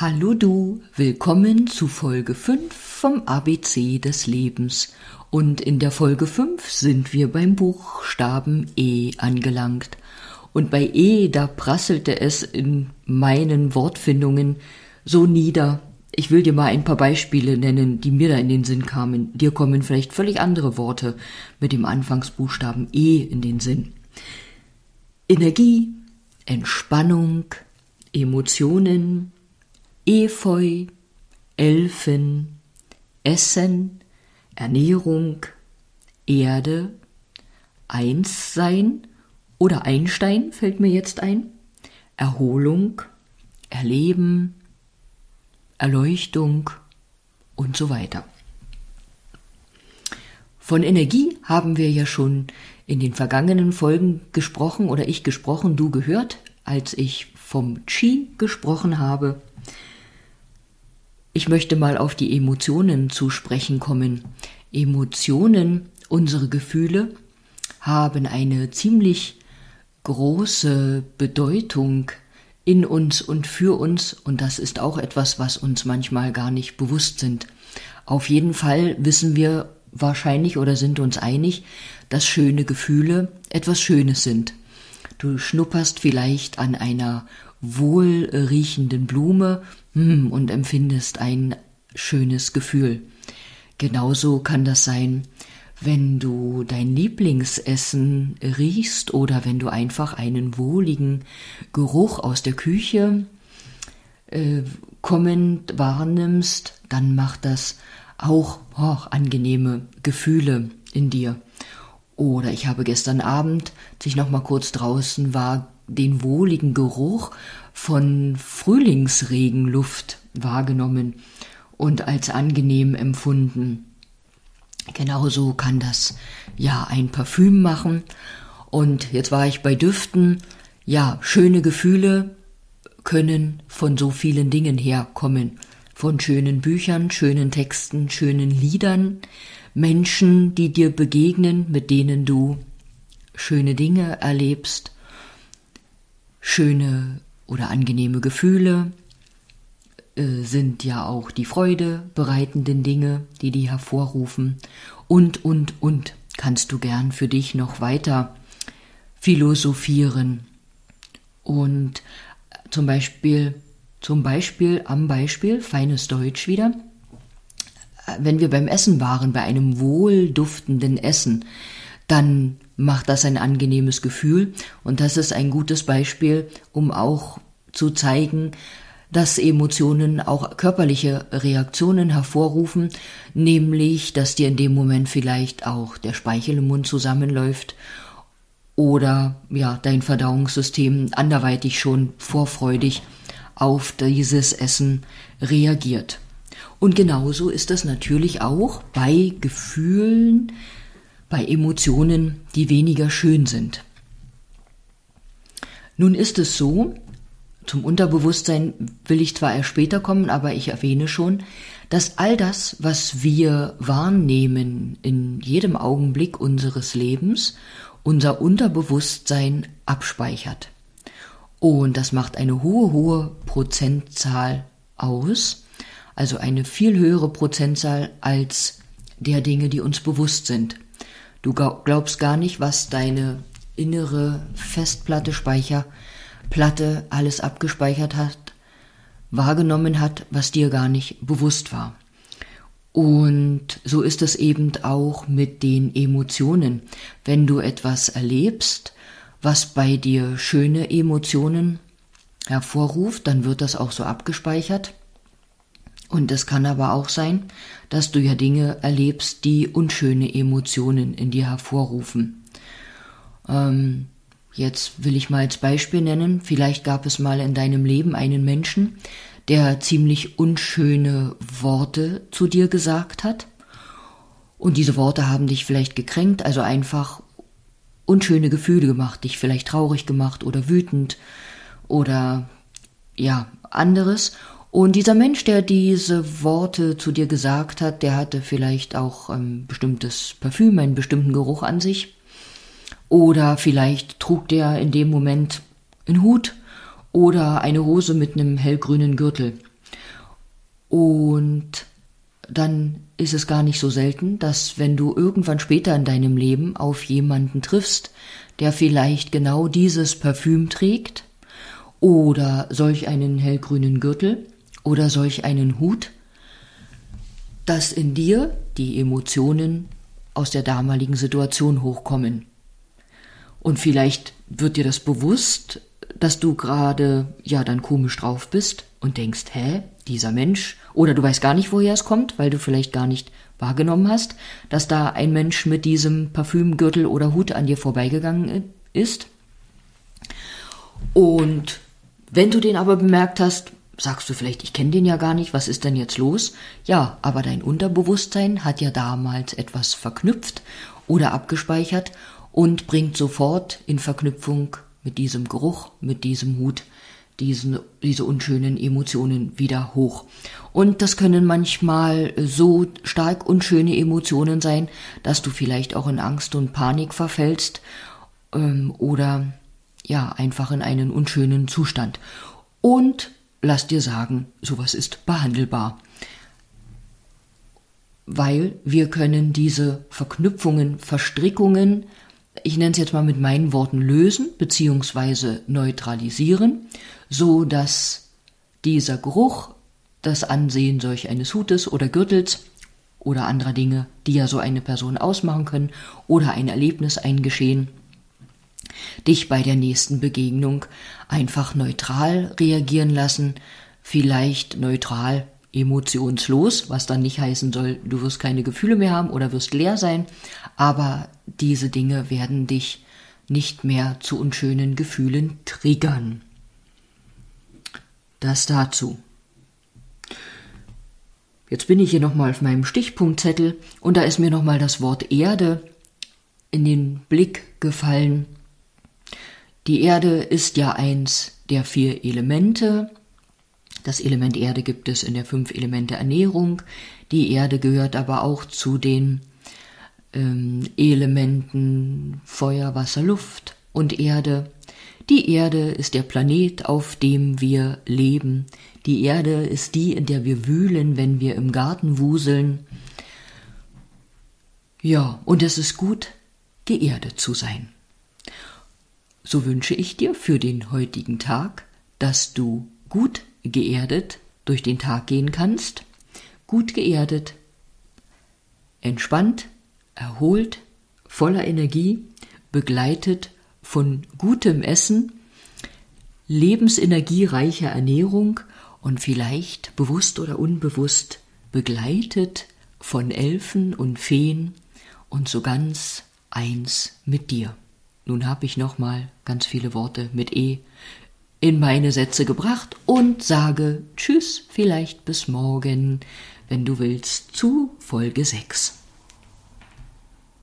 Hallo du, willkommen zu Folge 5 vom ABC des Lebens. Und in der Folge 5 sind wir beim Buchstaben E angelangt. Und bei E, da prasselte es in meinen Wortfindungen so nieder. Ich will dir mal ein paar Beispiele nennen, die mir da in den Sinn kamen. Dir kommen vielleicht völlig andere Worte mit dem Anfangsbuchstaben E in den Sinn. Energie, Entspannung, Emotionen, Efeu, Elfen, Essen, Ernährung, Erde, Einssein oder Einstein fällt mir jetzt ein, Erholung, Erleben, Erleuchtung und so weiter. Von Energie haben wir ja schon in den vergangenen Folgen gesprochen oder ich gesprochen, du gehört, als ich vom Qi gesprochen habe. Ich möchte mal auf die Emotionen zu sprechen kommen. Emotionen, unsere Gefühle, haben eine ziemlich große Bedeutung in uns und für uns, und das ist auch etwas, was uns manchmal gar nicht bewusst sind. Auf jeden Fall wissen wir wahrscheinlich oder sind uns einig, dass schöne Gefühle etwas Schönes sind. Du schnupperst vielleicht an einer wohlriechenden Blume und empfindest ein schönes Gefühl. Genauso kann das sein, wenn du dein Lieblingsessen riechst oder wenn du einfach einen wohligen Geruch aus der Küche äh, kommend wahrnimmst, dann macht das auch oh, angenehme Gefühle in dir. Oder ich habe gestern Abend, als ich noch mal kurz draußen war, den wohligen Geruch von Frühlingsregenluft wahrgenommen und als angenehm empfunden. Genauso kann das ja ein Parfüm machen. Und jetzt war ich bei Düften. Ja, schöne Gefühle können von so vielen Dingen herkommen. Von schönen Büchern, schönen Texten, schönen Liedern, Menschen, die dir begegnen, mit denen du schöne Dinge erlebst Schöne oder angenehme Gefühle äh, sind ja auch die Freude bereitenden Dinge, die die hervorrufen. Und, und, und kannst du gern für dich noch weiter philosophieren. Und zum Beispiel, zum Beispiel, am Beispiel, feines Deutsch wieder, wenn wir beim Essen waren, bei einem wohlduftenden Essen, dann macht das ein angenehmes Gefühl. Und das ist ein gutes Beispiel, um auch zu zeigen, dass Emotionen auch körperliche Reaktionen hervorrufen, nämlich, dass dir in dem Moment vielleicht auch der Speichel im Mund zusammenläuft oder ja, dein Verdauungssystem anderweitig schon vorfreudig auf dieses Essen reagiert. Und genauso ist das natürlich auch bei Gefühlen, bei Emotionen, die weniger schön sind. Nun ist es so, zum Unterbewusstsein will ich zwar erst später kommen, aber ich erwähne schon, dass all das, was wir wahrnehmen in jedem Augenblick unseres Lebens, unser Unterbewusstsein abspeichert. Und das macht eine hohe, hohe Prozentzahl aus, also eine viel höhere Prozentzahl als der Dinge, die uns bewusst sind. Du glaubst gar nicht, was deine innere Festplatte, Speicherplatte alles abgespeichert hat, wahrgenommen hat, was dir gar nicht bewusst war. Und so ist es eben auch mit den Emotionen. Wenn du etwas erlebst, was bei dir schöne Emotionen hervorruft, dann wird das auch so abgespeichert. Und es kann aber auch sein, dass du ja Dinge erlebst, die unschöne Emotionen in dir hervorrufen. Ähm, jetzt will ich mal als Beispiel nennen, vielleicht gab es mal in deinem Leben einen Menschen, der ziemlich unschöne Worte zu dir gesagt hat. Und diese Worte haben dich vielleicht gekränkt, also einfach unschöne Gefühle gemacht, dich vielleicht traurig gemacht oder wütend oder ja, anderes. Und dieser Mensch, der diese Worte zu dir gesagt hat, der hatte vielleicht auch ein bestimmtes Parfüm, einen bestimmten Geruch an sich. Oder vielleicht trug der in dem Moment einen Hut oder eine Hose mit einem hellgrünen Gürtel. Und dann ist es gar nicht so selten, dass wenn du irgendwann später in deinem Leben auf jemanden triffst, der vielleicht genau dieses Parfüm trägt oder solch einen hellgrünen Gürtel oder solch einen Hut, dass in dir die Emotionen aus der damaligen Situation hochkommen. Und vielleicht wird dir das bewusst, dass du gerade ja dann komisch drauf bist und denkst, hä, dieser Mensch, oder du weißt gar nicht, woher es kommt, weil du vielleicht gar nicht wahrgenommen hast, dass da ein Mensch mit diesem Parfümgürtel oder Hut an dir vorbeigegangen ist. Und wenn du den aber bemerkt hast, sagst du vielleicht, ich kenne den ja gar nicht, was ist denn jetzt los? Ja, aber dein Unterbewusstsein hat ja damals etwas verknüpft oder abgespeichert und bringt sofort in Verknüpfung mit diesem Geruch, mit diesem Hut, diesen, diese unschönen Emotionen wieder hoch. Und das können manchmal so stark unschöne Emotionen sein, dass du vielleicht auch in Angst und Panik verfällst ähm, oder ja einfach in einen unschönen Zustand. Und lass dir sagen, sowas ist behandelbar. Weil wir können diese Verknüpfungen, Verstrickungen, ich nenne es jetzt mal mit meinen Worten lösen bzw. neutralisieren, so dass dieser Geruch, das Ansehen solch eines Hutes oder Gürtels oder anderer Dinge, die ja so eine Person ausmachen können, oder ein Erlebnis, ein Geschehen, dich bei der nächsten Begegnung einfach neutral reagieren lassen, vielleicht neutral emotionslos, was dann nicht heißen soll, du wirst keine Gefühle mehr haben oder wirst leer sein, aber diese Dinge werden dich nicht mehr zu unschönen Gefühlen triggern. Das dazu. Jetzt bin ich hier nochmal auf meinem Stichpunktzettel und da ist mir nochmal das Wort Erde in den Blick gefallen. Die Erde ist ja eins der vier Elemente. Das Element Erde gibt es in der fünf Elemente Ernährung. Die Erde gehört aber auch zu den ähm, Elementen Feuer, Wasser, Luft und Erde. Die Erde ist der Planet, auf dem wir leben. Die Erde ist die, in der wir wühlen, wenn wir im Garten wuseln. Ja, und es ist gut, geerdet zu sein. So wünsche ich dir für den heutigen Tag, dass du gut geerdet durch den Tag gehen kannst, gut geerdet, entspannt, erholt, voller Energie, begleitet von gutem Essen, lebensenergiereicher Ernährung und vielleicht bewusst oder unbewusst begleitet von Elfen und Feen und so ganz eins mit dir. Nun habe ich nochmal ganz viele Worte mit E in meine Sätze gebracht und sage Tschüss, vielleicht bis morgen, wenn du willst, zu Folge 6.